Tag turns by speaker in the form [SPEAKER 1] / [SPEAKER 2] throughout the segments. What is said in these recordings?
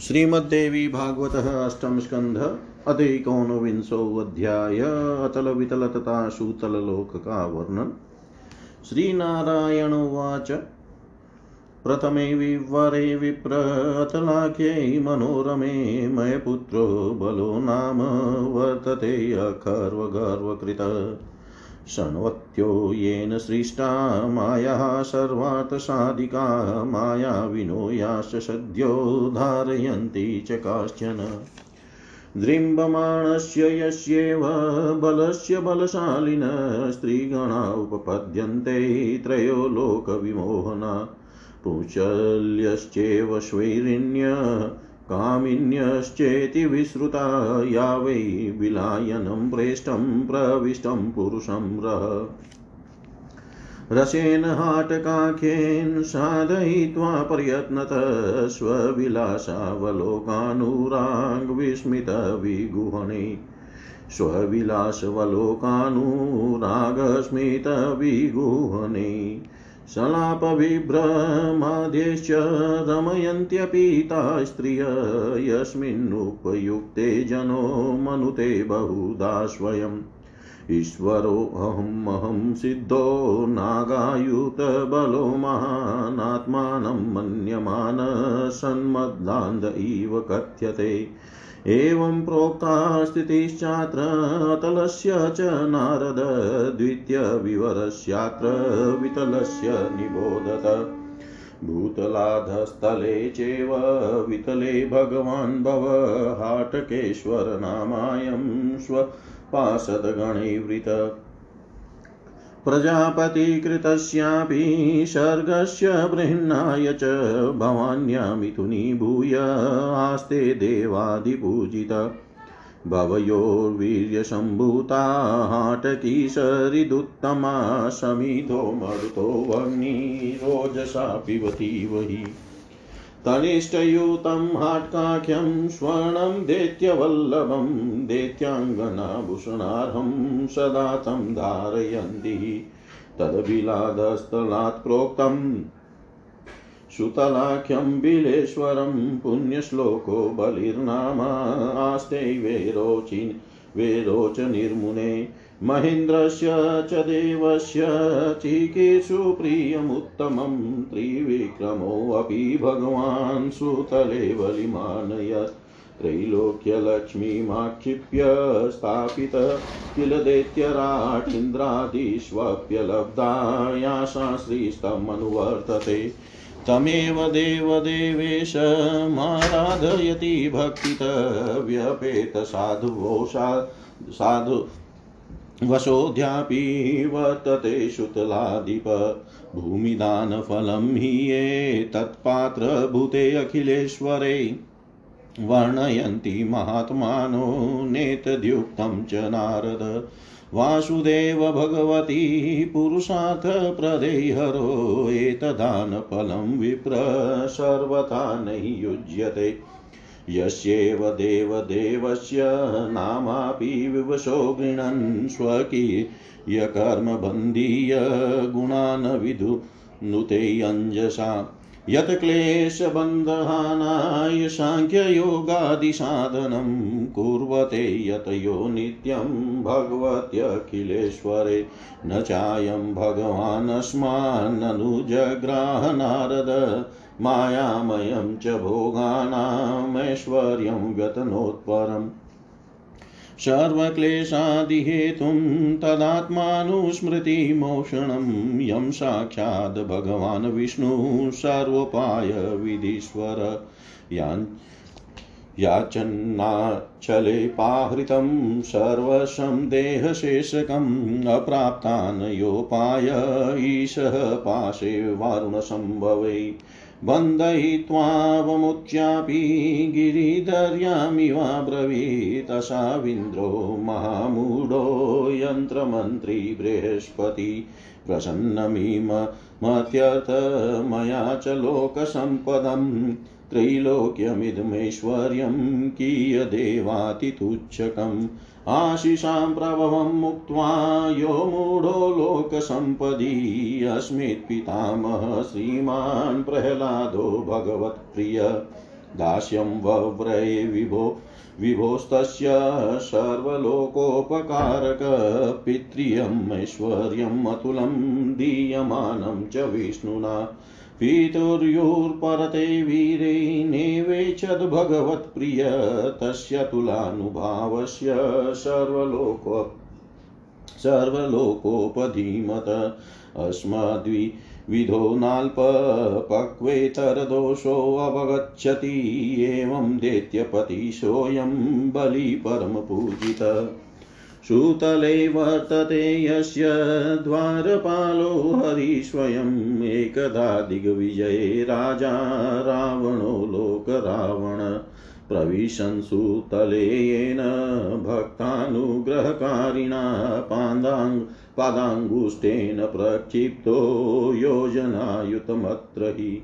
[SPEAKER 1] श्रीमद्देवी भागवत अष्टम स्कंध अध्याय अतल वितल तथा सुतल लोक का वर्णन श्रीनारायण उवाच प्रथमे विवरे विप्र, अतलाख्यै मनोरमे, मयपुत्रो बलो नाम वर्तते अखर्वगर्वकृत। शृण्वत्यो येन सृष्टा मायाः सर्वार्थसाधिका मायाविनो याश्च सद्यो धारयन्ति च काश्चन। दृम्बमाणस्य यस्येव बलस्य बलशालिन स्त्रीगणा उपपद्यन्ते त्रयो लोकविमोहना पुंशल्यश्चेव स्वैरिण्य कामिन्यश्चेति विश्रुता या वै विलायनं प्रेष्टं प्रविष्टं पुरुषं रसेन हाटकाख्येन साधयित्वा प्रयत्नत स्वविलासावलोकानुरागविस्मितविगुहणे। स्वविलासवलोकानुरागस्मितविगुहने सलापविभ्रमाद्यश्च रमयन्त्यपि ता स्त्रिय यस्मिन्नुपयुक्ते जनो मनुते बहुधा स्वयम् ईश्वरोऽहमहं सिद्धो नागायुतबलो महानात्मानं मन्यमान सन्मद्दान्द इव कथ्यते। एवं प्रोक्ता स्थितिश्चात्र, अतलस्य च नारद द्वितीयविवरस्यात्र वितलस्य निबोधत। भूतलाधस्थले चैव वितले भगवान् भव हाटकेश्वरनामायं स्वपाशदगणैवृत प्रजापतिकृतस्यापि सर्गस्य बृह्णाय च भवान्यामिथुनीभूय आस्ते देवादिपूजित। भवयोर्वीर्यसम्भूता हाटकी सरिदुत्तमा समिधो मरुतो वह्निरोजसा पिबती वहि। तनिष्ठयूतं हाट्काख्यं स्वर्णं दैत्यवल्लभं दैत्याङ्गनाभूषणार्हं सदा तं धारयन्ति तद्विलादस्थलात् प्रोक्तम् सुतलाख्यं बिलेश्वरं पुण्यश्लोको बलिर्नामा आस्ते वेरोचिन् वेरोचनिर्मुने महेन्द्रस्य च देवस्य चिकीर्षु प्रियमुत्तमं त्रिविक्रमोऽपि भगवान् सुतले बलिमानयत् त्रैलोक्यलक्ष्मीमाक्षिप्य स्थापित किल दैत्यराटीन्द्रादिष्वप्यलब्धायाशा श्रीस्तमनुवर्तते तमेव देवदेवेशमाराधयति भक्तितव्यपेतसाधुवो साधु वशोऽध्यापि वर्तते शुतलाधिप भूमिदानफलं हि ये तत्पात्रभूते अखिलेश्वरे। वर्णयन्ति महात्मानो नेतद्युक्तं च नारद। वासुदेव भगवती पुरुषार्थप्रदेहरो एतदानफलं विप्र सर्वथा नहि युज्यते यस्येव देवदेवस्य नामापि विवशो गृह्णन् स्वकीयकर्मबन्धीय गुणान् विधुनुते अञ्जसा यत् क्लेशबन्धहानाय साङ्ख्ययोगादिसाधनं कुर्वते यत यो नित्यं भगवत्यखिलेश्वरे। न चायं भगवानस्मान्ननुजग्राह नारद मायामयं च भोगानामैश्वर्यं व्यतनोत्परम् सर्वक्लेशादिहेतुं तदात्मानुस्मृतिमोषणं यं साक्षाद् भगवान् विष्णुः सर्वोपायविधीश्वर। यान् याचन्नाचले पाहृतं सर्वशं देहशेषकम् अप्राप्तान् योपाय ईशः पाशे वारुणसम्भवे। बन्धयित्वावमुच्यापि गिरिधर्यामिवाब्रवीतसाविन्द्रो महामूढो यन्त्रमन्त्री बृहस्पति प्रसन्नमिमत्यर्थ मया च लोकसम्पदम् त्रैलोक्यमिदमैश्वर्यं कियदेवातितुच्छकम् आशिषां प्रभवं मुक्त्वा यो मूढो लोकसम्पदि। अस्मित्पितामह श्रीमान् प्रह्लादो भगवत्प्रिय। दास्यं वव्रये विभो विभोस्तस्य सर्वलोकोपकारक। पित्रियम् ऐश्वर्यम् अतुलं दीयमानं च विष्णुना। पितुर्युर्परते वीरे नेवेच्छद् भगवत्प्रिय तस्य तुलानुभावस्य सर्वलोको सर्वलोकोपधीमत। अस्मद्वि विधो नाल्पक्वेतरदोषोऽवगच्छति एवं दैत्यपतिशोऽयं बलि परमपूजित सुतले वर्तते यस्य द्वारपालो हरिस्वयम् एकदा दिग्विजये राजा रावणो लोकरावण। प्रविशन्सुतले येन भक्तानुग्रहकारिणा पादाङ् पादाङ्गुष्ठेन प्रक्षिप्तो योजनायुतमत्र हि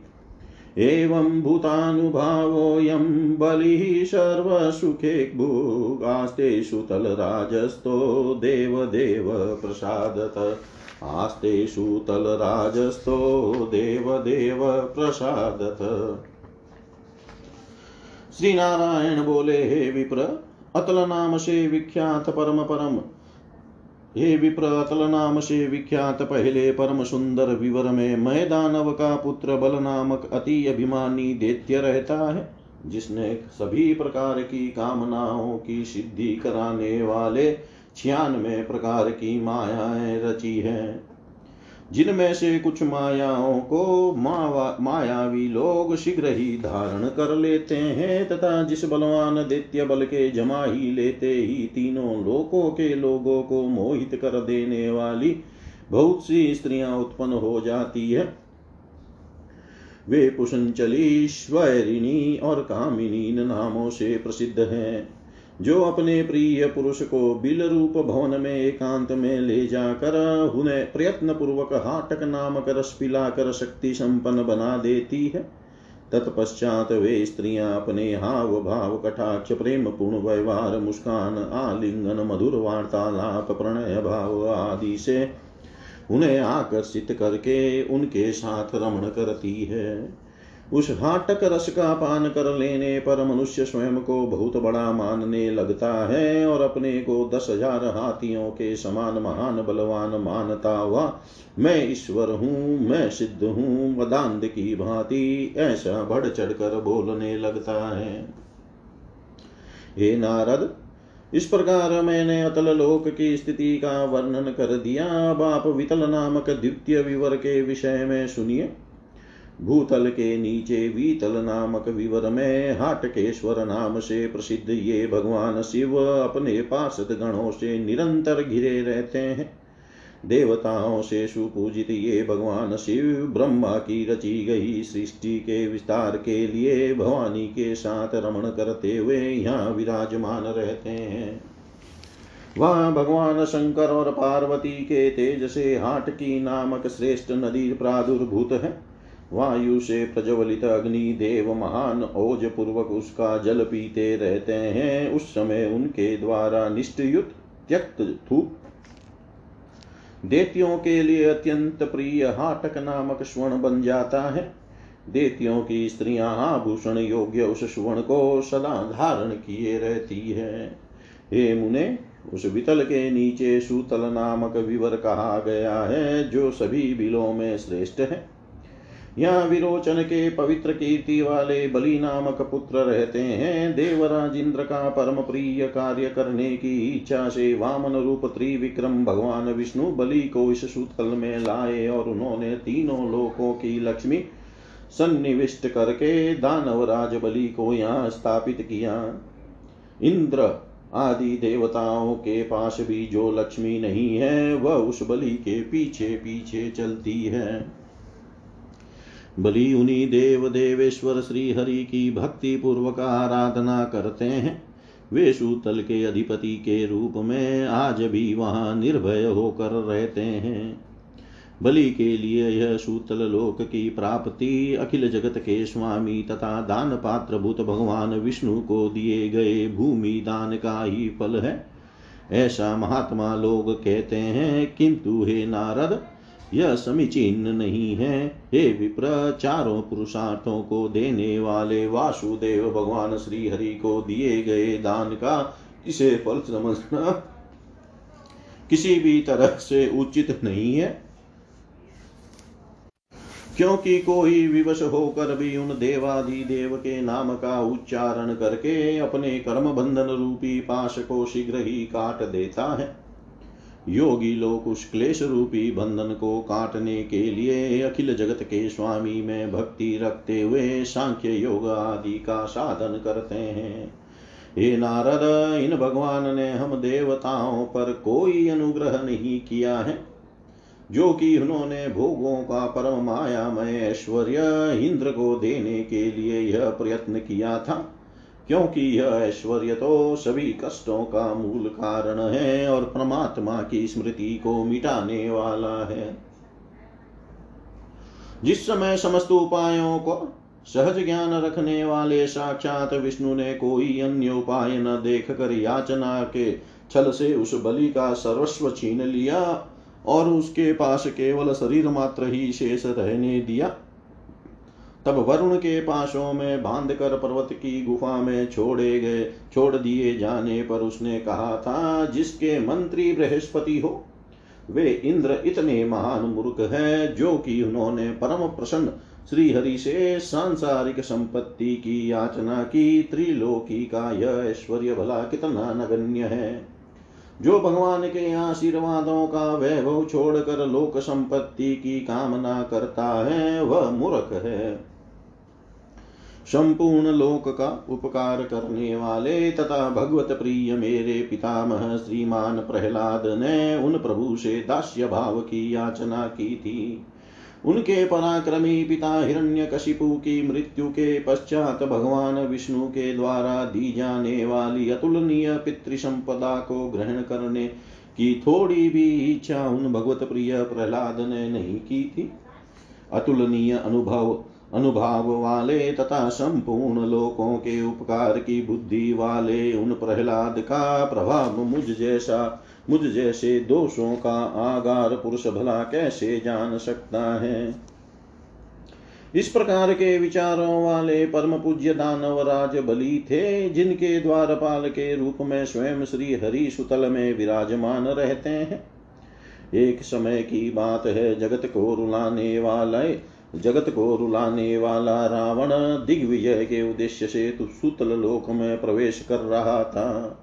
[SPEAKER 1] एवं भूतानुभावोऽयं बलिः सर्वसुखे भुगास्ते सुतलराजस्थो देवदेव प्रसादत। आस्ते सुतलराजस्थो देवदेव प्रसादत। श्री बोले, हे विप्र, अतल नाम से विख्यात परम परम हे विप्र अतल नाम से विख्यात पहले परम सुंदर विवर में मैं दानव का पुत्र बल नामक अति अभिमानी देत्य रहता है, जिसने सभी प्रकार की कामनाओं की सिद्धि कराने वाले छियानवे प्रकार की मायाएँ रची हैं। जिनमें से कुछ मायाओं को मायावी लोग शीघ्र ही धारण कर लेते हैं, तथा जिस बलवान दैत्य बल के जमा ही लेते ही तीनों लोकों के लोगों को मोहित कर देने वाली बहुत सी स्त्रियाँ उत्पन्न हो जाती है। वे पुषंचली स्वैरिणी और कामिनी नामों से प्रसिद्ध हैं। जो अपने प्रिय पुरुष को बिल रूप भवन में एकांत में ले जाकर उन्हें प्रयत्न पूर्वक हाटक नामक रस पिलाकर शक्ति संपन्न बना देती है। तत्पश्चात वे स्त्रियाँ अपने हाव भाव कटाक्ष प्रेम पूर्ण व्यवहार, मुस्कान, आलिंगन, मधुर वार्तालाप, प्रणय भाव आदि से उन्हें आकर्षित करके उनके साथ रमण करती है। उस हाटक रस का पान कर लेने पर मनुष्य स्वयं को बहुत बड़ा मानने लगता है और अपने को दस हज़ार हाथियों के समान महान बलवान मानता हुआ, मैं ईश्वर हूँ, मैं सिद्ध हूँ वदांत की भांति ऐसा बढ़ चढ़ कर बोलने लगता है। हे नारद, इस प्रकार मैंने अतल लोक की स्थिति का वर्णन कर दिया। अब आप वितल नामक द्वितीय विवर के विषय में सुनिए। भूतल के नीचे वीतल नामक विवर में हाटकेश्वर नाम से प्रसिद्ध ये भगवान शिव अपने पार्षद गणों से निरंतर घिरे रहते हैं। देवताओं से सुपूजित ये भगवान शिव ब्रह्मा की रची गई सृष्टि के विस्तार के लिए भवानी के साथ रमण करते हुए यहाँ विराजमान रहते हैं। वहाँ भगवान शंकर और पार्वती के तेज से हाट की नामक श्रेष्ठ नदी प्रादुर्भूत है। वायु से प्रज्वलित अग्नि देव महान ओज पूर्वक उसका जल पीते रहते हैं। उस समय उनके द्वारा निष्ठयुत त्यक्त थूप देतियों के लिए अत्यंत प्रिय हाटक नामक स्वर्ण बन जाता है। देतियों की स्त्रियाँ आभूषण योग्य उस स्वर्ण को सदा धारण किए रहती है। हे मुने, उस वितल के नीचे सूतल नामक विवर कहा गया है, जो सभी बिलों में श्रेष्ठ है। यहाँ विरोचन के पवित्र कीर्ति वाले बलि नामक पुत्र रहते हैं। देवराज इंद्र का परम प्रिय कार्य करने की इच्छा से वामन रूप त्रिविक्रम भगवान विष्णु बलि को इस सूतल में लाए और उन्होंने तीनों लोकों की लक्ष्मी सन्निविष्ट करके दानवराज बलि को यहाँ स्थापित किया। इंद्र आदि देवताओं के पास भी जो लक्ष्मी नहीं है, वह उस बलि के पीछे पीछे चलती है। बलि उन्हीं देव देवेश्वर श्री हरि की भक्ति पूर्वक आराधना करते हैं। वे सूतल के अधिपति के रूप में आज भी वहाँ निर्भय होकर रहते हैं। बलि के लिए यह सूतल लोक की प्राप्ति, अखिल जगत के स्वामी तथा दान पात्र भूत भगवान विष्णु को दिए गए भूमि दान का ही फल है। ऐसा महात्मा लोग कहते हैं, किंतु हे नारद यह समीचीन नहीं है। हे विप्र, चारों पुरुषार्थों को देने वाले वासुदेव भगवान श्री हरि को दिए गए दान का इसे फल समझना? किसी भी तरह से उचित नहीं है। क्योंकि कोई विवश होकर भी उन देवादि देव के नाम का उच्चारण करके अपने कर्म बंधन रूपी पाश को शीघ्र ही काट देता है। योगी लोग उस क्लेश रूपी बंधन को काटने के लिए अखिल जगत के स्वामी में भक्ति रखते हुए सांख्य योग आदि का साधन करते हैं। हे नारद, इन भगवान ने हम देवताओं पर कोई अनुग्रह नहीं किया है। जो कि उन्होंने भोगों का परम मायामय ऐश्वर्य इंद्र को देने के लिए यह प्रयत्न किया था। क्योंकि यह ऐश्वर्य तो सभी कष्टों का मूल कारण है और परमात्मा की स्मृति को मिटाने वाला है। जिस समय समस्त उपायों को सहज ज्ञान रखने वाले साक्षात विष्णु ने कोई अन्य उपाय न देख कर याचना के छल से उस बलि का सर्वस्व छीन लिया और उसके पास केवल शरीर मात्र ही शेष रहने दिया। तब वरुण के पाशों में बाँध कर पर्वत की गुफा में छोड़े गए, छोड़ दिए जाने पर उसने कहा, था जिसके मंत्री बृहस्पति हो, वे इंद्र इतने महान मूर्ख है जो कि उन्होंने परम प्रसन्न श्री हरि से सांसारिक संपत्ति की याचना की, त्रिलोकी का यह ऐश्वर्य भला कितना नगण्य है। जो भगवान के आशीर्वादों का वैभव छोड़कर लोक संपत्ति की कामना करता है, वह मूर्ख है। संपूर्ण लोक का उपकार करने वाले तथा भगवत प्रिय मेरे पितामह श्रीमान प्रहलाद ने उन प्रभु से दास्य भाव की याचना की थी। उनके पराक्रमी पिता हिरण्यकशिपु की मृत्यु के पश्चात भगवान विष्णु के द्वारा दी जाने वाली अतुलनीय पितृ संपदा को ग्रहण करने की थोड़ी भी इच्छा उन भगवत प्रिय प्रहलाद ने नहीं की थी। अतुलनीय अनुभव अनुभाव वाले तथा संपूर्ण लोकों के उपकार की बुद्धि वाले उन प्रहलाद का प्रभाव मुझ जैसा, मुझ जैसे दोषों का आगार पुरुष भला कैसे जान सकता है? इस प्रकार के विचारों वाले परम पूज्य दानव राज बलि थे, जिनके द्वारपाल के रूप में स्वयं श्री हरि सुतल में विराजमान रहते हैं। एक समय की बात है, जगत को रुलाने वाले जगत को रुलाने वाला रावण दिग्विजय के उद्देश्य से सुतल लोक में प्रवेश कर रहा था।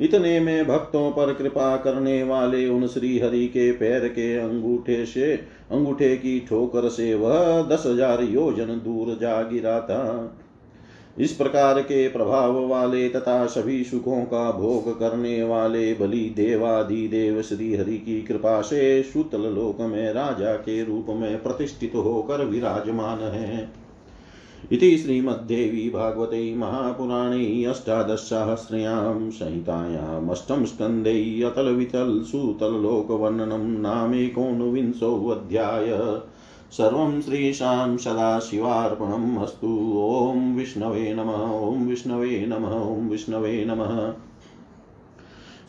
[SPEAKER 1] इतने में भक्तों पर कृपा करने वाले उन श्री हरि के पैर के अंगूठे से, अंगूठे की ठोकर से वह दस हज़ार योजन दूर जा गिरा था। इस प्रकार के प्रभाव वाले तथा सभी सुखों का भोग करने वाले बलि देवादि देव श्री हरि की कृपा से सुतल लोक में राजा के रूप में प्रतिष्ठित होकर विराजमान है। इति श्रीमद्देवी भागवते महापुराणे अष्टादशसहस्रयां संहितायामष्टं स्कन्धे अतलवितलसुतललोकवर्णनं नामेकोनविंशोऽध्याय सर्वं श्रीशां सदाशिवार्पणम् अस्तु। ॐ विष्णवे नमः, ॐ विष्णवे नमः, ॐ विष्णवे नमः।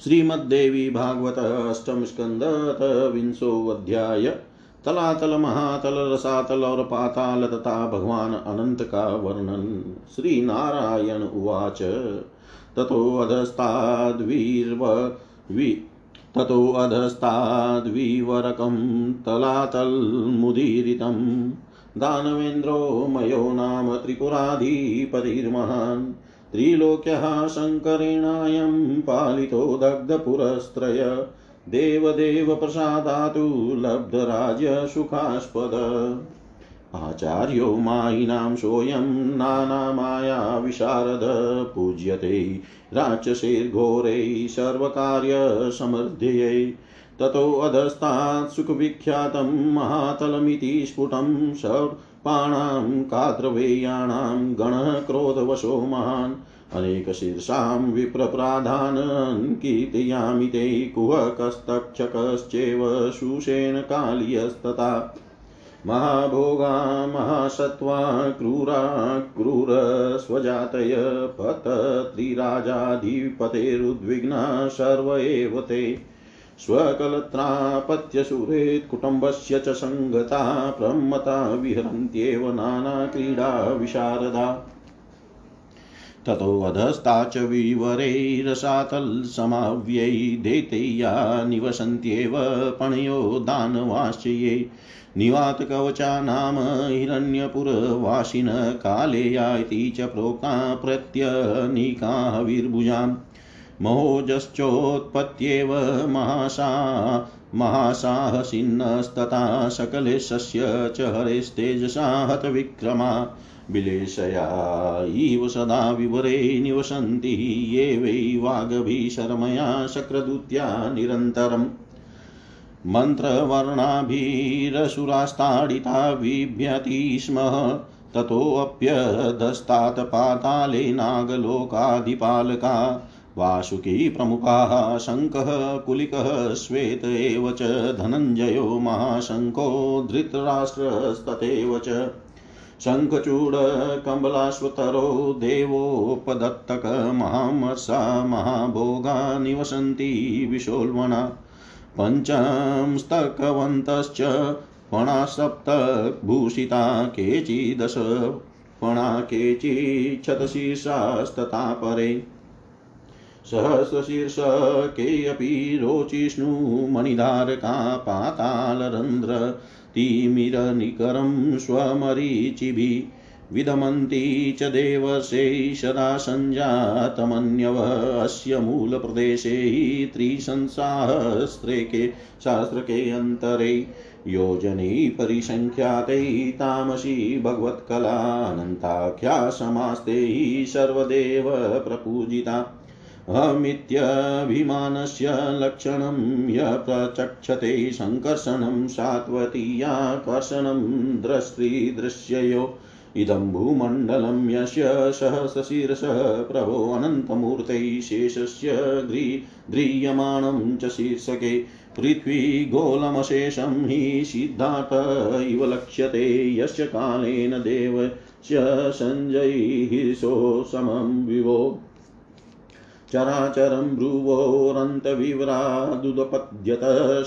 [SPEAKER 1] श्रीमद्देवी भागवत अष्टम स्कंद विंशोऽध्याय। तलातल, महातल, रसातल और पाताल तथा भगवान अनंत का वर्णन। श्री नारायण उवाच ततोऽधस्ताद्वीर्व वि ततोऽधस्ताद्विवरकं तलातल्मुदीरितं। दानवेन्द्रो मयो नाम त्रिपुराधिपतिर्महान्। त्रिलोक्यः शङ्करेणायं पालितो दग्धपुरस्त्रय। देवदेव प्रसादातु लब्धराज्यसुखास्पद आचार्यो मायिनां सोऽयं नानामाया विशारद पूज्यते राक्षसैर्घोरैः सर्वकार्यसमर्थ्यै ततोऽधस्तात् सुखविख्यातं महातलमिति स्फुटं सर्पाणां काद्रवेयाणां गणः क्रोधवशो महान् अनेकशीर्षां विप्रप्राधान् कीर्तयामि ते कुहकस्तक्षकश्चैव शूषेणकालियस्तथा महाभोगा, महासत्त्वा, क्रूरा क्रूरस्वजातय पतत्रिराजाधिपतेरुद्विग्ना सर्व एव ते। स्वकलत्रापत्यसुरेत्कुटुम्बस्य च सङ्गता प्रमता विहरन्त्येव नानाक्रीडा विशारदा। ततोऽधस्ता च विवरैरसातलसमाव्यै दैतैया निवसन्त्येव पणयो दानवाश्च ये निवातकवचानां हिरण्यपुरवासिन कालेया इति च प्रोक्ता प्रत्यनीकाविर्भुजाम्। महोजश्चोत्पत्त्येव महासा महासाहसिन्नस्तथा सकलेशस्य च हरेस्तेजसा हतविक्रमा। बिलेशया इव सदा विवरे निवसन्ति ये वै वागभिशर्मया शक्रदूत्या निरन्तरम्। मन्त्रवर्णाभिरसुरास्ताडिता बिभ्यति स्म ततोऽप्यधस्तात् पाताले नागलोकाधिपालका, वासुकी प्रमुखाः शङ्कः, कुलिकः, श्वेत एव च, धनञ्जयो महाशङ्को धृतराष्ट्रस्तथैव च। शङ्खचूडकम्बलाश्वतरो देवोपदत्तकमहामर्षा महाभोगा निवसन्ति विशोल्मणा पञ्चंस्तकवन्तश्च फणासप्तभूषिता केचिदश फणा केचिच्छतशीर्षास्तथा परे सहस्रशीर्षकेऽपि रोचिष्णुमणिधारका पातालरन्ध्र तिमिरनिकरं स्वमरीचिभिः विदमन्ति च देवशै सदा सञ्जातमन्यव अस्य मूलप्रदेशे त्रिसंसाहस्रेके सहस्रके अन्तरे योजने परिसङ्ख्यातै तामसी भगवत्कलानन्ताख्या समास्ते सर्वदेव प्रपूजिता। अमित्यभिमानस्य लक्षणं य प्रचक्षते सङ्कर्षणं सात्वतीयाकर्षणं द्रष्टृदृश्ययो इदं भूमण्डलं यस्य सहस्रशीर्षः प्रभो अनन्तमूर्तैः शेषस्य ग्री ध्रियमाणं च शीर्षके। पृथ्वीगोलमशेषं हि सिद्धार्थ इव लक्ष्यते यस्य कालेन देवस्य सञ्जयिर्षो समं विवो चराचरं भ्रुवोरन्तविव्रादुदपद्यत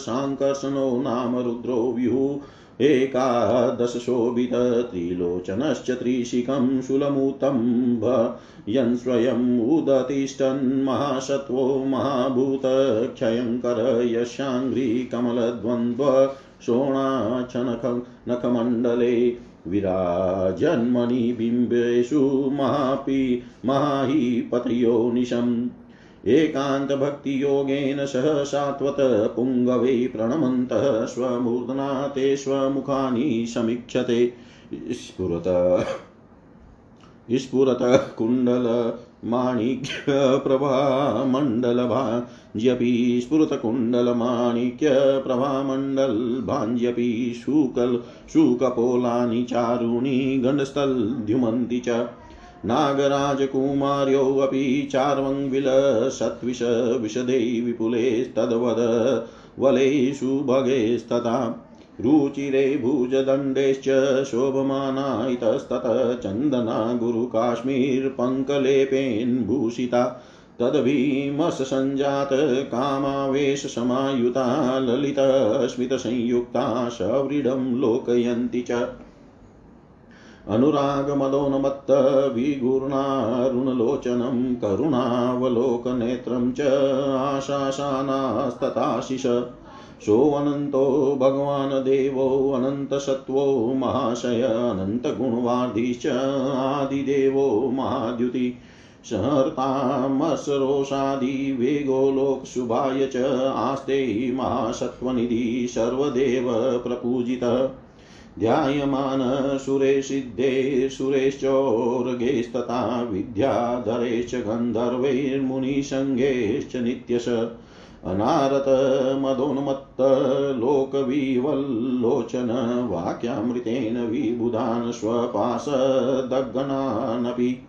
[SPEAKER 1] साङ्कर्षणो नाम रुद्रो व्युः एकादशशोभित त्रिलोचनश्च त्रिशिखं शूलमुतं भयन् स्वयम् उदतिष्ठन्महासत्त्वो महाभूतक्षयङ्कर यशाङ्घ्रिकमलद्वन्द्व शोणाचनख नखमण्डले विराजन्मणिबिम्बेषु महापि माहीपतयो निशम्। एकान्तभक्तियोगेन सह सात्वत पुङ्गवे प्रणमन्तः स्वमूर्धना ते स्वमुखानि समीक्षते। स्फुरत, स्फुरतः कुण्डलमाणिक्यप्रभामण्डलभाज्यपि स्फुरतकुण्डलमाणिक्यप्रभामण्डलभाञ्जपि शुकल् शुकपोलानि चारुणि गण्डस्थलद्युमन्ति च। नागराजकुमार्योऽपि चार्वङ्विलसत्विष विशदे विपुलेस्तद्वद वलेषु भगेस्तथा रुचिरे भुजदण्डेश्च शोभमाना इतस्ततः चन्दना गुरुकाश्मीर्पङ्कलेपेन्भूषिता तद्भीमसञ्जात कामावेशसमायुता ललितस्मितसंयुक्ता सव्रीडं लोकयन्ति च। अनुरागमदोन्मत्त विगूर्णारुणलोचनं करुणावलोकनेत्रं च आशासानास्तथाशिष सोऽनन्तो भगवान् देवो अनन्तसत्त्वो महाशय, अनन्तगुणवार्धिश्च, आदिदेवो, महाद्युति सहर्तामसरोषादिवेगो लोकशुभाय च, आस्ते महासत्त्वनिधि, सर्वदेव प्रपूजितः। ध्यायमान सुरे सिद्धे, सुरेश्चोर्गेस्तथा, विद्याधरेश्च गन्धर्वैर्मुनिसङ्गेश्च नित्यश। अनारतमदोन्मत्तलोकविवल्लोचन वाक्यामृतेन विबुधान् स्वपाशदग्गणानपि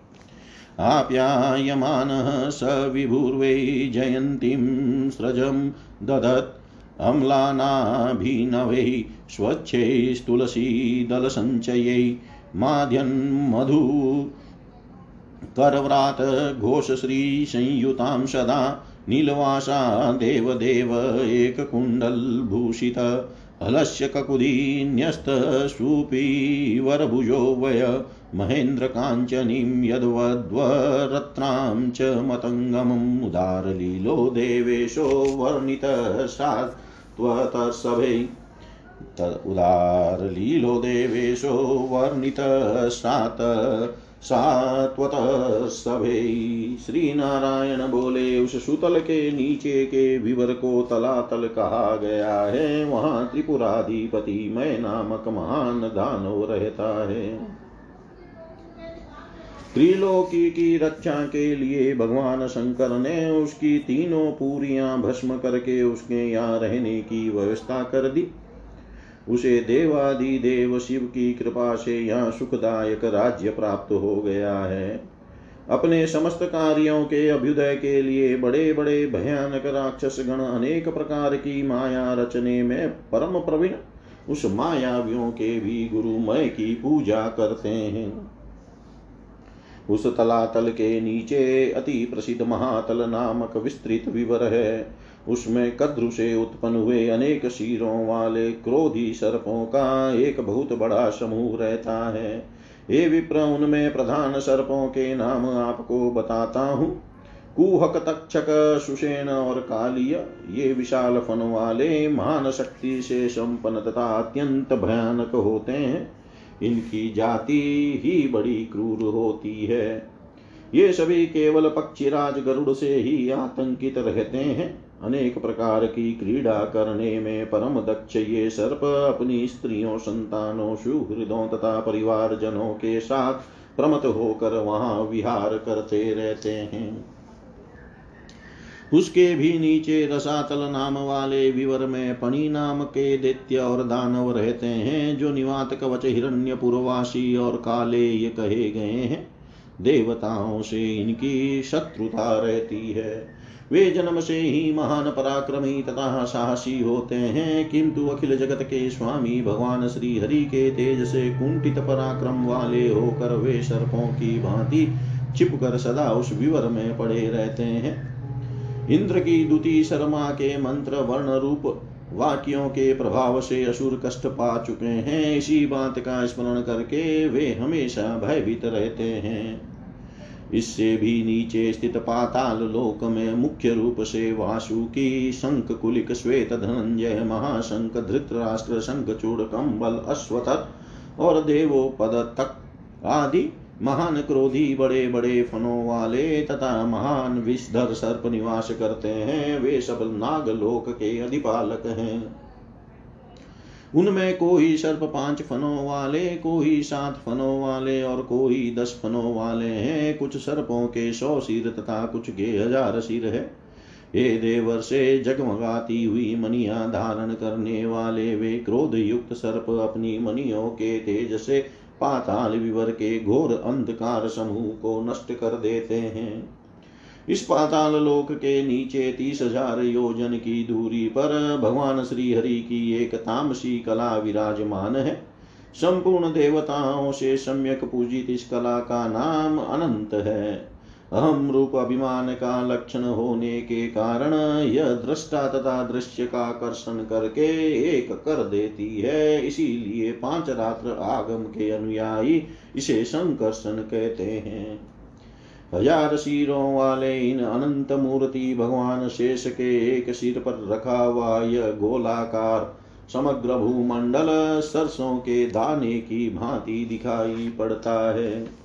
[SPEAKER 1] आप्यायमानः स विभुर्वै जयन्तीं स्रजं ददत्, अम्लानाभिनवैः स्वच्छैस्तुलसीदलसञ्चयै माध्यन्मधु करव्रात घोषश्रीसंयुतां सदा नीलवासा देवदेव एककुण्डलभूषित हलस्य ककुदीन्यस्तसूपीवरभुजो वय, महेन्द्रकाञ्चनीं यद्वद्वरत्नां च मतङ्गमम् उदारलीलो देवेशो वर्णितसात्वतसभै उदारलीलो देवेशो वर्णितसात् सात्वत सभे श्री नारायण बोले, उस सुतल के नीचे के विवर को तलातल कहा गया है। वहाँ त्रिपुराधिपति मैं नामक महान दानव रहता है। त्रिलोकी की रक्षा के लिए भगवान शंकर ने उसकी तीनों पूरियाँ भस्म करके उसके यहाँ रहने की व्यवस्था कर दी। उसे देवादि देव शिव की कृपा से यहाँ सुखदायक राज्य प्राप्त हो गया है। अपने समस्त कार्यों के अभ्युदय के लिए बड़े बड़े भयानक राक्षस गण अनेक प्रकार की माया रचने में परम प्रवीण उस मायावियों के भी गुरु मय की पूजा करते हैं। उस तलातल के नीचे अति प्रसिद्ध महातल नामक विस्तृत विवर है। उसमें कद्रु से उत्पन्न हुए अनेक शीरों वाले क्रोधी सर्पों का एक बहुत बड़ा समूह रहता है। ये विप्र, उनमें प्रधान सर्पों के नाम आपको बताता हूँ। कुहक, तक्षक, सुषेण और कालिय, ये विशाल फन वाले महान शक्ति से संपन्न तथा अत्यंत भयानक होते हैं। इनकी जाति ही बड़ी क्रूर होती है। ये सभी केवल पक्षीराज गरुड़ से ही आतंकित रहते हैं। अनेक प्रकार की क्रीड़ा करने में परम दक्ष ये सर्प अपनी स्त्रियों, संतानों, सुहृदों तथा परिवार जनों के साथ प्रमत होकर वहाँ विहार करते रहते हैं। उसके भी नीचे रसातल नाम वाले विवर में पणि नाम के दैत्य और दानव रहते हैं, जो निवात कवच, हिरण्य पुरवासी और काले ये कहे गए हैं। देवताओं से इनकी शत्रुता रहती है। वे जन्म से ही महान पराक्रमी तथा साहसी होते हैं। किंतु अखिल जगत के स्वामी भगवान श्री हरि के तेज से कुंठित पराक्रम वाले होकर वे सर्पों की भांति छिप कर सदा उस विवर में पड़े रहते हैं। इंद्र की दुति शर्मा के मंत्र वर्ण रूप वाक्यों के प्रभाव से असुर कष्ट पा चुके हैं। इसी बात का स्मरण करके वे हमेशा भयभीत रहते हैं। इससे भी नीचे स्थित पाताल लोक में मुख्य रूप से वासुकी शंख कुलिक श्वेत धनंजय महाशंख, धृतराष्ट्र शंख, चूड़, कंबल अश्वथ और देवो पद तक आदि महान क्रोधी बड़े बड़े फनों वाले तथा महान विषधर सर्प निवास करते हैं। वे सब नागलोक के अधिपालक हैं। उनमें कोई सर्प पाँच फनों वाले, कोई सात फनों वाले और कोई दस फनों वाले हैं। कुछ सर्पों के सौ सिर तथा कुछ के हज़ार सिर है। हे देवर से जगमगाती हुई मनिया धारण करने वाले, वे क्रोध युक्त सर्प अपनी मनियों के तेज से पाताल विवर के घोर अंधकार समूह को नष्ट कर देते हैं। इस पाताल लोक के नीचे तीस हज़ार योजन की दूरी पर भगवान श्री हरि की एक तामसी कला विराजमान है। संपूर्ण देवताओं से सम्यक पूजित इस कला का नाम अनंत है। अहम रूप अभिमान का लक्षण होने के कारण यह दृष्टा तथा दृश्य का कर्षण करके एक कर देती है। इसीलिए पाँच रात्र आगम के अनुयायी इसे संकर्षण कहते हैं। हज़ार शीरों वाले इन अनंत मूर्ति भगवान शेष के एक सिर पर रखा हुआ यह गोलाकार समग्र भूमंडल सरसों के दाने की भांति दिखाई पड़ता है।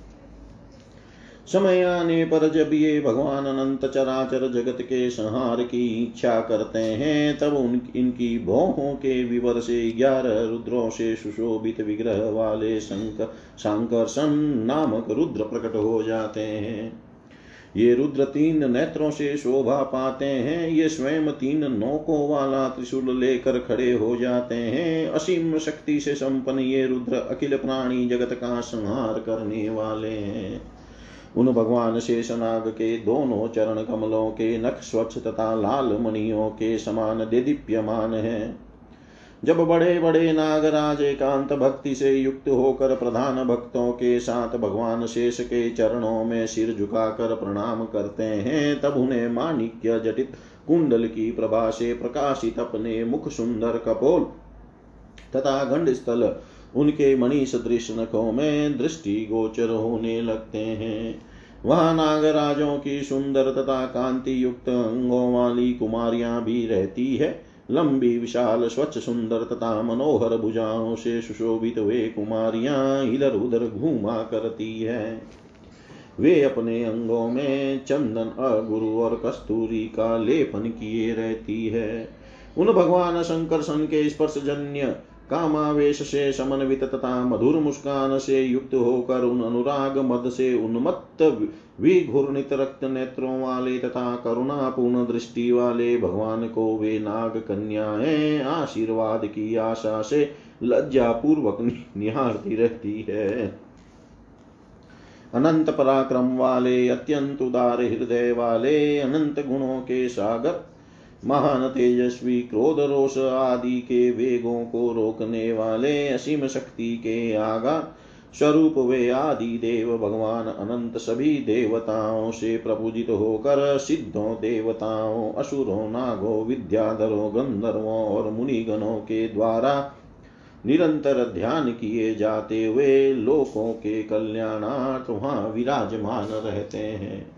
[SPEAKER 1] समय आने पर जब ये भगवान अनंत चराचर जगत के संहार की इच्छा करते हैं, तब उन, इनकी भौहों के विवर से ग्यारह रुद्रों से सुशोभित विग्रह वाले शंकर नामक रुद्र प्रकट हो जाते हैं। ये रुद्र तीन नेत्रों से शोभा पाते हैं, ये स्वयं तीन नौकों वाला त्रिशूल लेकर खड़े हो जाते हैं। असीम शक्ति से संपन्न ये रुद्र अखिल प्राणी जगत का संहार करने वाले हैं। उन भगवान शेषनाग के दोनों चरण कमलों के नख स्वच्छ तथा लाल मणियों के समान देदीप्यमान है। जब बड़े बड़े नागराज एकांत भक्ति से युक्त होकर प्रधान भक्तों के साथ भगवान शेष के चरणों में सिर झुकाकर प्रणाम करते हैं, तब उन्हें माणिक्य जटित कुंडल की प्रभा से प्रकाशित अपने मुख सुंदर कपोल तथा गंड स्थल उनके मणि सदृश नखों में दृष्टि गोचर होने लगते हैं। वहाँ नागराजों की सुंदर तथा कांति युक्त अंगों वाली कुमारियाँ भी रहती है। लंबी, विशाल, स्वच्छ, सुंदर तथा मनोहर भुजाओं से सुशोभित वे कुमारियाँ इधर उधर घूमा करती है। वे अपने अंगों में चंदन, अगुरु और कस्तूरी का लेपन किए रहती है। उन भगवान शंकर सन के स्पर्श जन्य कामावेश से समन्वित तथा मधुर मुस्कान से युक्त होकर उन अनुराग मद से उन्मत्त विघूर्णित रक्त नेत्रों वाले तथा करुणापूर्ण दृष्टि वाले भगवान को वे नाग कन्याएँ आशीर्वाद की आशा से लज्जा पूर्वक निहारती रहती है। अनंत पराक्रम वाले अत्यंत उदार हृदय वाले अनंत गुणों के सागर महान तेजस्वी क्रोध रोष आदि के वेगों को रोकने वाले असीम शक्ति के आगा स्वरूप वे आदि देव भगवान अनंत सभी देवताओं से प्रपूजित होकर सिद्धों, देवताओं, असुरों, नागों, विद्याधरों, गंधर्वों और मुनिगणों के द्वारा निरंतर ध्यान किए जाते हुए लोकों के कल्याणार्थ वहाँ विराजमान रहते हैं।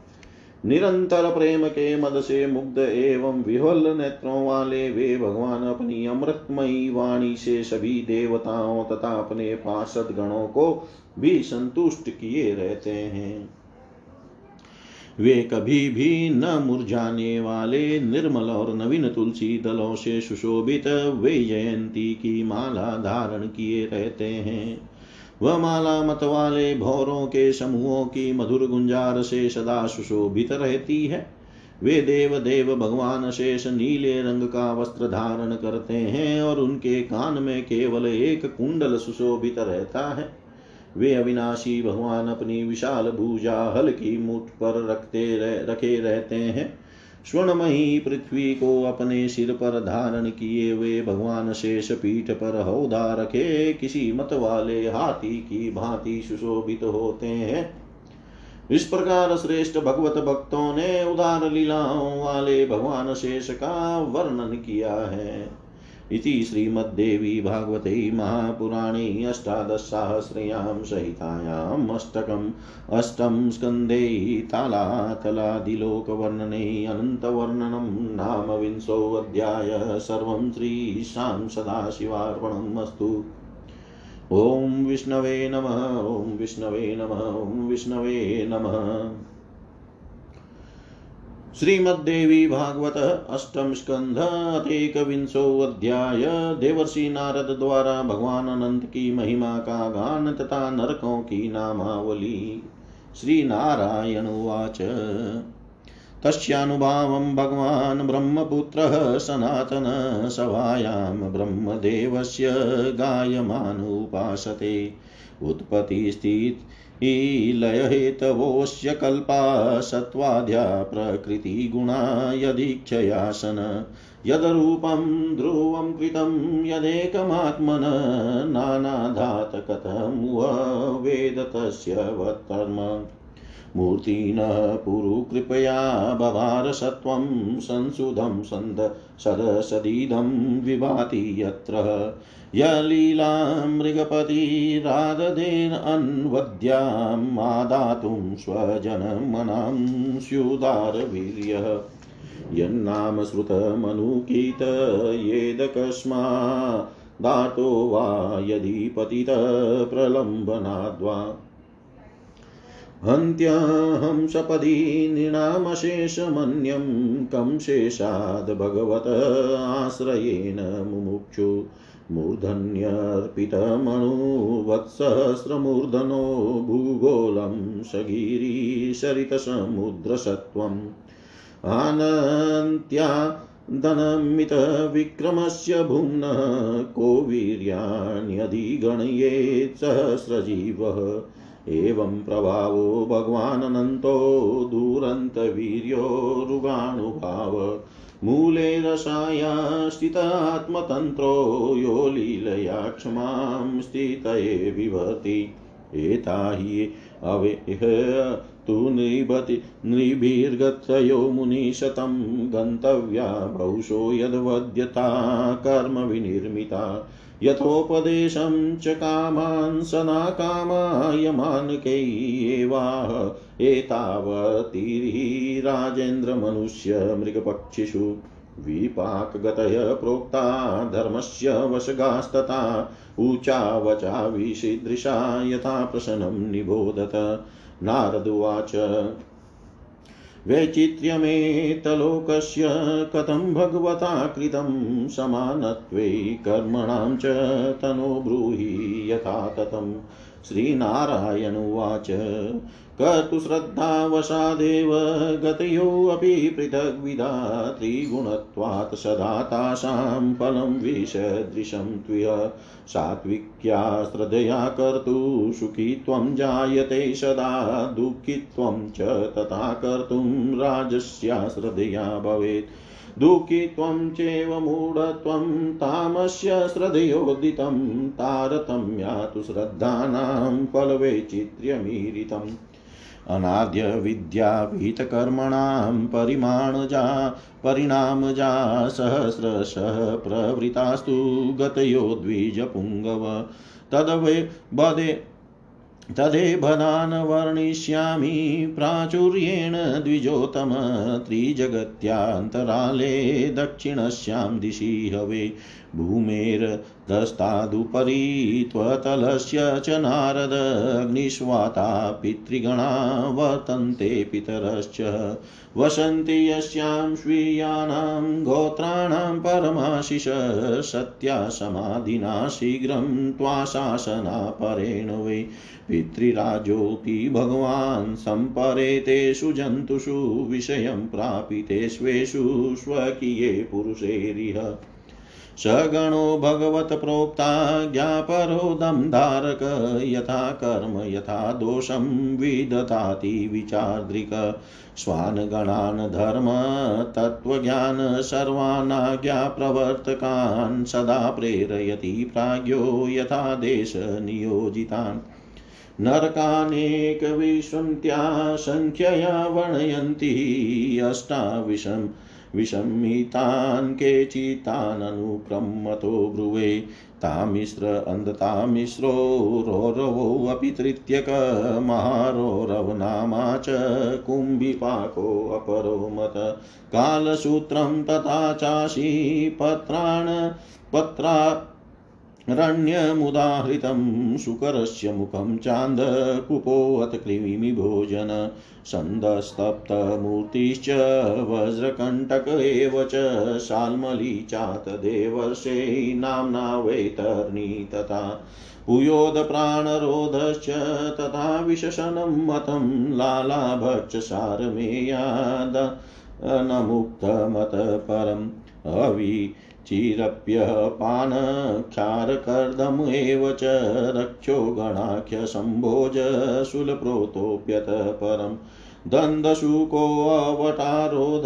[SPEAKER 1] निरंतर प्रेम के मद से मुग्ध एवं विहल नेत्रों वाले वे भगवान अपनी अमृतमयी वाणी से सभी देवताओं तथा अपने पार्षद गणों को भी संतुष्ट किए रहते हैं। वे कभी भी न मुरझाने वाले निर्मल और नवीन तुलसी दलों से सुशोभित वे जयंती की माला धारण किए रहते हैं। वह माला मत वाले भौरों के समूहों की मधुर गुंजार से सदा सुशोभित रहती है। वे देव देव भगवान शेष नीले रंग का वस्त्र धारण करते हैं और उनके कान में केवल एक कुंडल सुशोभित रहता है। वे अविनाशी भगवान अपनी विशाल भूजा हल्की मुठ पर रखते रह, रखे रहते हैं। स्वर्णमयी पृथ्वी को अपने सिर पर धारण किए हुए भगवान शेष पीठ पर हौदा रखे किसी मत वाले हाथी की भांति सुशोभित होते हैं। इस प्रकार श्रेष्ठ भगवत भक्तों ने उदार लीलाओं वाले भगवान शेष का वर्णन किया है। इति श्रीमद्देवी भागवते महापुराणे अष्टादशसाहस्र्यां सहितायाम् अष्टकम् अष्टं स्कन्धे तालातलादिलोकवर्णने अनन्तवर्णनं नाम विंशोऽध्याय सर्वं श्रीशां सदाशिवार्पणम् अस्तु। ॐ विष्णवे नमः, ॐ विष्णवे नमः, ॐ विष्णवे नमः। श्रीमद्देवी भागवत अष्टम स्कंध विंशो अध्याय। देवर्षि नारद द्वारा भगवान अनंत की महिमा का गान तथा नरकों की नामावली। श्री नारायण उवाच। तस्यानुभावं भगवान् ब्रह्मपुत्रः सनातन सभायां ब्रह्मदेवस्य गायमानुपासते। उत्पत्तिस्थित लयहेतवोऽस्य कल्पा सत्त्वाद्या प्रकृतिगुणा यदीक्षयासन यदरूपं ध्रुवं कृतं यदेकमात्मन नानाधातकथं वेद तस्य वत्कर्म। मूर्तिनः पुरुकृपया बभार सत्त्वं संसुधं सन्द सदसदीदं विभाति यत्र। यलीलां मृगपतिराददेन अन्वद्याम् आदातुं स्वजनमनां स्युदारवीर्यः। यन्नाम श्रुतमनुकीत येदकस्मादार्तो वा यदि पतितः प्रलम्बनाद्वा। हन्त्यहं सपदि नृणामशेषमन्यं कं शेषाद् भगवत आश्रयेण मुमुक्षु मूर्धन्यर्पितमणुवत्सहस्रमूर्धनो भूगोलं सगिरीशरितसमुद्रसत्त्वम् आनन्त्या धनमितविक्रमस्य भुम्नः को वीर्याण्यधिगणयेत् सहस्रजीवः। एवं प्रभावो भगवानन्तो दुरन्तवीर्यो मूले रसाया स्थितात्मतन्त्रो यो लीलया क्षमां स्थितये विभति एता हि अवेह तु नृभति नृभिर्गतयो मुनिशतं गन्तव्या बहुशो यद्वद्यता कर्मविनिर्मिता यथोपदेशं च कामान् सनाकामायमानकैवाह एतावतीर्हि राजेन्द्रमनुष्यमृगपक्षिषु विपाकगतय प्रोक्ता धर्मस्य ऊचा वचा विषीदृशा यथा प्रसन्नं निबोधत। नारदुवाच वैचित्र्यमेतलोकस्य कथं भगवता कृतं समानत्वे कर्मणां च तनो ब्रूहि यथा ततं श्रीनारायण उवाच। कर्तुश्रद्धावशादेव गतयोऽपि पृथग्विधा त्रिगुणत्वात् सदा तासां फलं विषदृशं त्विह। सात्विक्या श्रद्धया कर्तु सुखित्वं जायते सदा। दुःखित्वं च तथा कर्तुं राजस्या श्रद्धया भवेत्। दुःखित्वं चैव मूढत्वं तामस्य श्रद्धयोदितं तारतम्या तु श्रद्धानां फलवैचित्र्यमीरितम् अनाद्य विद्यापीतकर्मणां परिमाणजा परिणामजा सहस्रशः प्रवृतास्तु गतयो द्विजपुङ्गव तदवे बदे तदेभदान् वर्णिष्यामि प्राचुर्येण द्विजोतम त्रिजगत्यान्तराले दक्षिणस्यां दिशि हवे। भूमेर्दस्तादुपरि त्वतलस्य च नारदग्निष्वाता पितृगणा वर्तन्ते पितरश्च। वसन्ति यस्यां स्वीयानां गोत्राणां परमाशिष सत्या समाधिना शीघ्रं त्वाशासना परेण वै। पितृराजोऽपि भगवान् सम्परेतेषु जन्तुषु विषयं प्रापितेष्वेषु स्वकीये पुरुषैरिह सगणो भगवत्प्रोक्ता ज्ञापरो दमधारक यथा कर्म, यथा दोषं विदधाति विचार्दृक स्वानगणान् धर्म, तत्त्वज्ञान सर्वानाज्ञाप्रवर्तकान् सदा प्रेरयति प्राज्ञो यथा देशनियोजितान् नरकानेकविशन्त्या सङ्ख्यया वर्णयन्ति अष्टाविशम्। विषमितान् केचिताननुक्रमतो ब्रुवे, तामिश्र अन्धतामिश्रो रोरवोऽपि तृतीयकमहारोरवनामा च कुम्भिपाकोऽपरो मत। कालसूत्रं तथा चाशी पत्राण पत्रा रण्यमुदाहृतं शुकरस्य मुखं चान्दकुपोऽथ कृमिभोजन सन्दस्तप्तमूर्तिश्च वज्रकण्टक एव च शाल्मली चातदेवर्षे नाम्ना वैतर्णी तथा भूयोदप्राणरोधश्च तथा विशशनं मतं लालाभक्षसारमेयाद नमुक्तमत परम् अवि चिरप्यपानक्षारकर्दम् एव च रक्षो गणाख्यसम्भोज शूलप्रोतोऽप्यत परम् दन्दशुकोऽवटारोध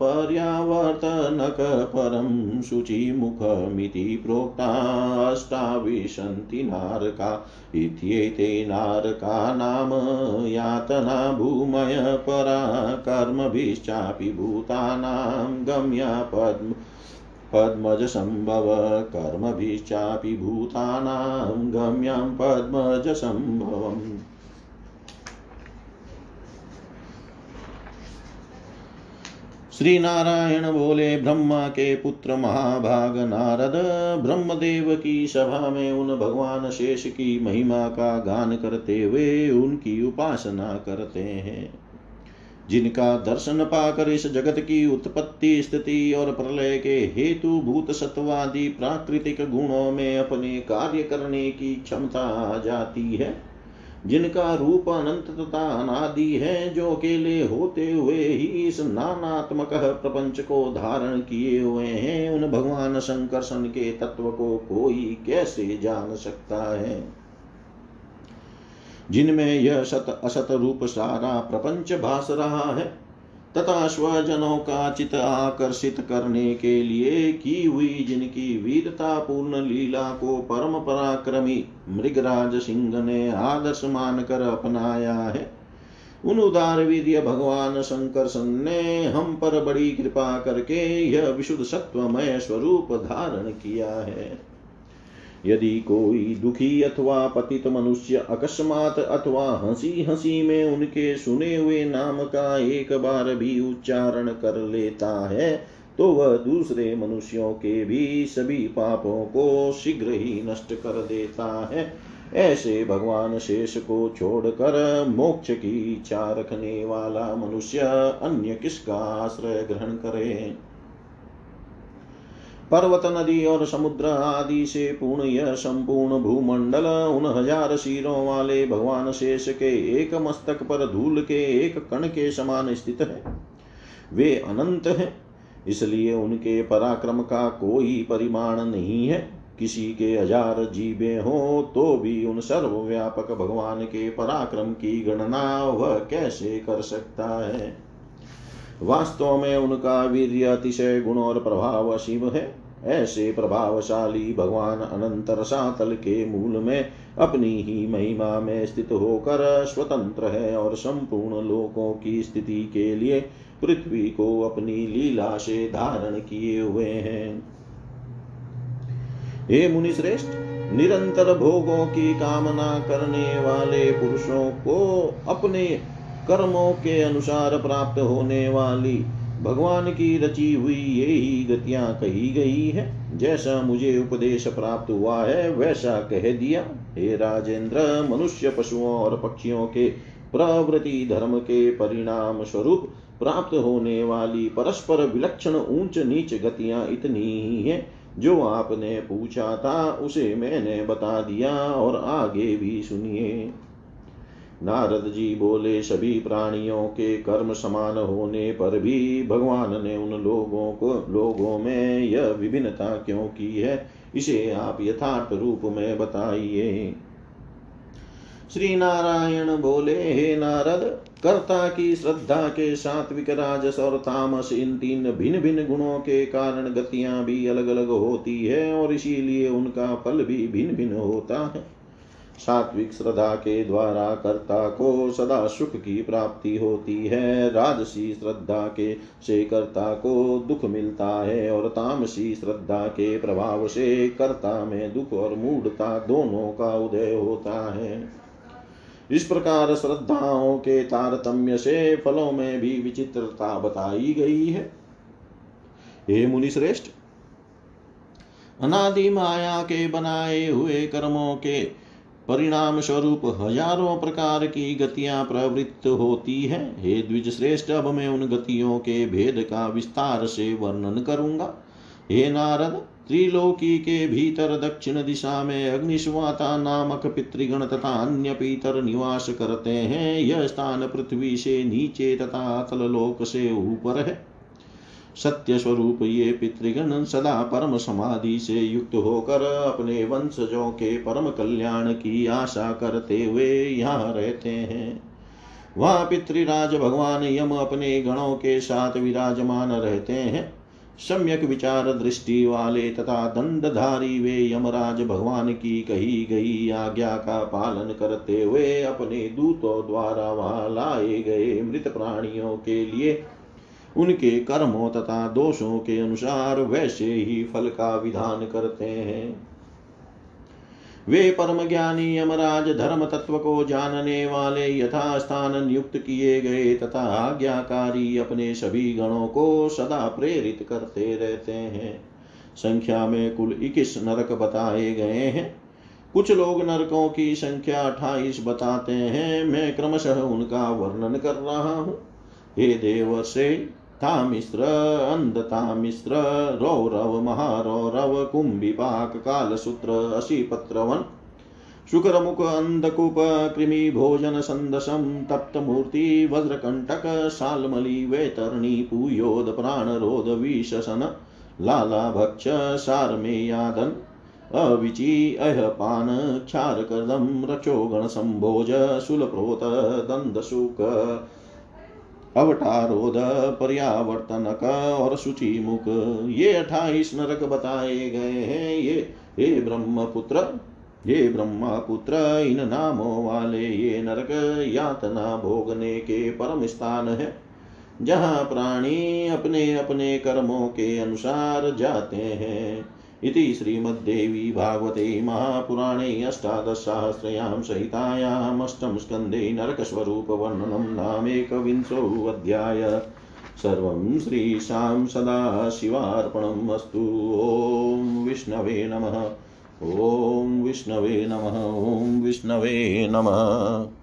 [SPEAKER 1] पर्यावर्तनकपरं शुचिमुखमिति प्रोक्ताष्टाविशन्ति नारका इत्येते नारका नाम यातना भूमय परा कर्मभिश्चापि भूतानां गम्या पद्म पद्मजसम्भव कर्मभिश्चापि भूतानां गम्यां पद्मजसम्भवम्। श्री नारायण बोले, ब्रह्मा के पुत्र महाभाग नारद, ब्रह्मदेव की सभा में उन भगवान शेष की महिमा का गान करते हुए उनकी उपासना करते हैं। जिनका दर्शन पाकर इस जगत की उत्पत्ति, स्थिति और प्रलय के हेतु भूत सत्वादि प्राकृतिक गुणों में अपने कार्य करने की क्षमता आ जाती है, जिनका रूप अनंत तथा अनादि है, जो अकेले होते हुए ही इस नानात्मक प्रपंच को धारण किए हुए हैं, उन भगवान शंकरसन के तत्व को कोई कैसे जान सकता है? जिनमें यह सत असत रूप सारा प्रपंच भास रहा है, तथा स्वजनों का चित आकर्षित करने के लिए की हुई जिनकी वीरता पूर्ण लीला को परम पराक्रमी मृगराज सिंह ने आदर्श मानकर अपनाया है। उन उदार वीर्य भगवान शंकर ने हम पर बड़ी कृपा करके यह विशुद्ध सत्वमय स्वरूप धारण किया है। यदि कोई दुखी अथवा पतित मनुष्य अकस्मात अथवा हँसी हँसी में उनके सुने हुए नाम का एक बार भी उच्चारण कर लेता है तो वह दूसरे मनुष्यों के भी सभी पापों को शीघ्र ही नष्ट कर देता है। ऐसे भगवान शेष को छोड़कर मोक्ष की इच्छा रखने वाला मनुष्य अन्य किसका आश्रय ग्रहण करे? पर्वत नदी और समुद्र आदि से पूर्ण यह संपूर्ण भूमंडल उन हज़ार शीरों वाले भगवान शेष के एक मस्तक पर धूल के एक कण के समान स्थित है। वे अनंत हैं, इसलिए उनके पराक्रम का कोई परिमाण नहीं है। किसी के हज़ार जीवे हो तो भी उन सर्वव्यापक भगवान के पराक्रम की गणना वह कैसे कर सकता है? वास्तव में उनका वीर्य अतिशय गुण और प्रभाव शिव है। ऐसे प्रभावशाली भगवान अनंत रसातल के मूल में अपनी ही महिमा में स्थित होकर स्वतंत्र है और संपूर्ण लोकों की स्थिति के लिए पृथ्वी को अपनी लीला से धारण किए हुए हैं। हे मुनि श्रेष्ठ निरंतर भोगों की कामना करने वाले पुरुषों को अपने कर्मों के अनुसार प्राप्त होने वाली भगवान की रची हुई यही गतियाँ कही गई है। जैसा मुझे उपदेश प्राप्त हुआ है, वैसा कह दिया। हे राजेंद्र, मनुष्य पशुओं और पक्षियों के प्रवृत्ति धर्म के परिणाम स्वरूप प्राप्त होने वाली परस्पर विलक्षण ऊंच नीच गतियाँ इतनी ही है, जो आपने पूछा था, उसे मैंने बता दिया और आगे भी सुनिए। नारद जी बोले, सभी प्राणियों के कर्म समान होने पर भी भगवान ने उन लोगों को, लोगों में यह विभिन्नता क्यों की है? इसे आप यथार्थ रूप में बताइए। श्री नारायण बोले, हे नारद, कर्ता की श्रद्धा के सात्विक राजस और तामस, इन तीन भिन्न भिन्न गुणों के कारण गतियाँ भी अलग अलग होती है और इसीलिए उनका फल भी भिन्न भिन्न होता है। सात्विक श्रद्धा के द्वारा कर्ता को सदा सुख की प्राप्ति होती है। राजसी श्रद्धा के से कर्ता को दुख मिलता है और तामसी श्रद्धा के प्रभाव से कर्ता में दुख और मूढ़ता दोनों का उदय होता है। इस प्रकार श्रद्धाओं के तारतम्य से फलों में भी विचित्रता बताई गई है। हे मुनि श्रेष्ठ अनादि माया के बनाए हुए कर्मों के परिणाम स्वरूप हज़ारों प्रकार की गतियाँ प्रवृत्त होती है। हे द्विज श्रेष्ठ अब मैं उन गतियों के भेद का विस्तार से वर्णन करूँगा। हे नारद, त्रिलोकी के भीतर दक्षिण दिशा में अग्निश्वाता नामक पितृगण तथा अन्य पीतर निवास करते हैं। यह स्थान पृथ्वी से नीचे तथा अतल लोक से ऊपर है। सत्य स्वरूप ये पितृगण सदा परम समाधि से युक्त होकर अपने वंशजों के परम कल्याण की आशा करते हुए यहाँ रहते हैं। वह पितृराज भगवान यम अपने गणों के साथ विराजमान रहते हैं। सम्यक विचार दृष्टि वाले तथा दंडधारी वे यमराज भगवान की कही गई आज्ञा का पालन करते हुए अपने दूतों द्वारा वहाँ लाए गए मृत प्राणियों के लिए उनके कर्मों तथा दोषों के अनुसार वैसे ही फल का विधान करते हैं। वे परम ज्ञानी यमराज धर्म तत्व को जानने वाले यथा स्थान नियुक्त किए गए तथा आज्ञाकारी अपने सभी गणों को सदा प्रेरित करते रहते हैं। संख्या में कुल इक्कीस नरक बताए गए हैं। कुछ लोग नरकों की संख्या अठाईस बताते हैं। मैं क्रमशः उनका वर्णन कर रहा हूँ। हे देव से तामिश्र, अन्धतामिश्र, रौरव, महारौरव, कुम्भिपाक, कालसूत्र, अशीपत्रवन, शुक्रमुख अन्धकूप कृमि, भोजन सन्दशं तप्तमूर्ति वज्रकण्टक शाल्मली, वैतरणी, पूयोद, प्राणरोध विशसन लालाभक्ष सारमेयादन् अविची अहपान क्षारकर्दं रक्षोगणसम्भोज शूलप्रोत दन्दशुक अवतारोद पर्यावर्तनक और शुचि मुख ये अठाईस नरक बताए गए हैं। ये, हे ब्रह्मपुत्र ये ब्रह्मा पुत्र इन नामों वाले ये नरक यातना भोगने के परम स्थान है। जहाँ प्राणी अपने अपने कर्मों के अनुसार जाते हैं इति श्रीमद्देवी भागवते महापुराणे अष्टादशसहस्रयां सहितायामष्टम स्कन्धे नरकस्वरूपवर्णनं नामेकविंशोऽध्याय सर्वं श्रीशां सदाशिवार्पणम् अस्तु। ॐ विष्णवे नमः। ॐ विष्णवे नमः। ॐ विष्णवे नमः।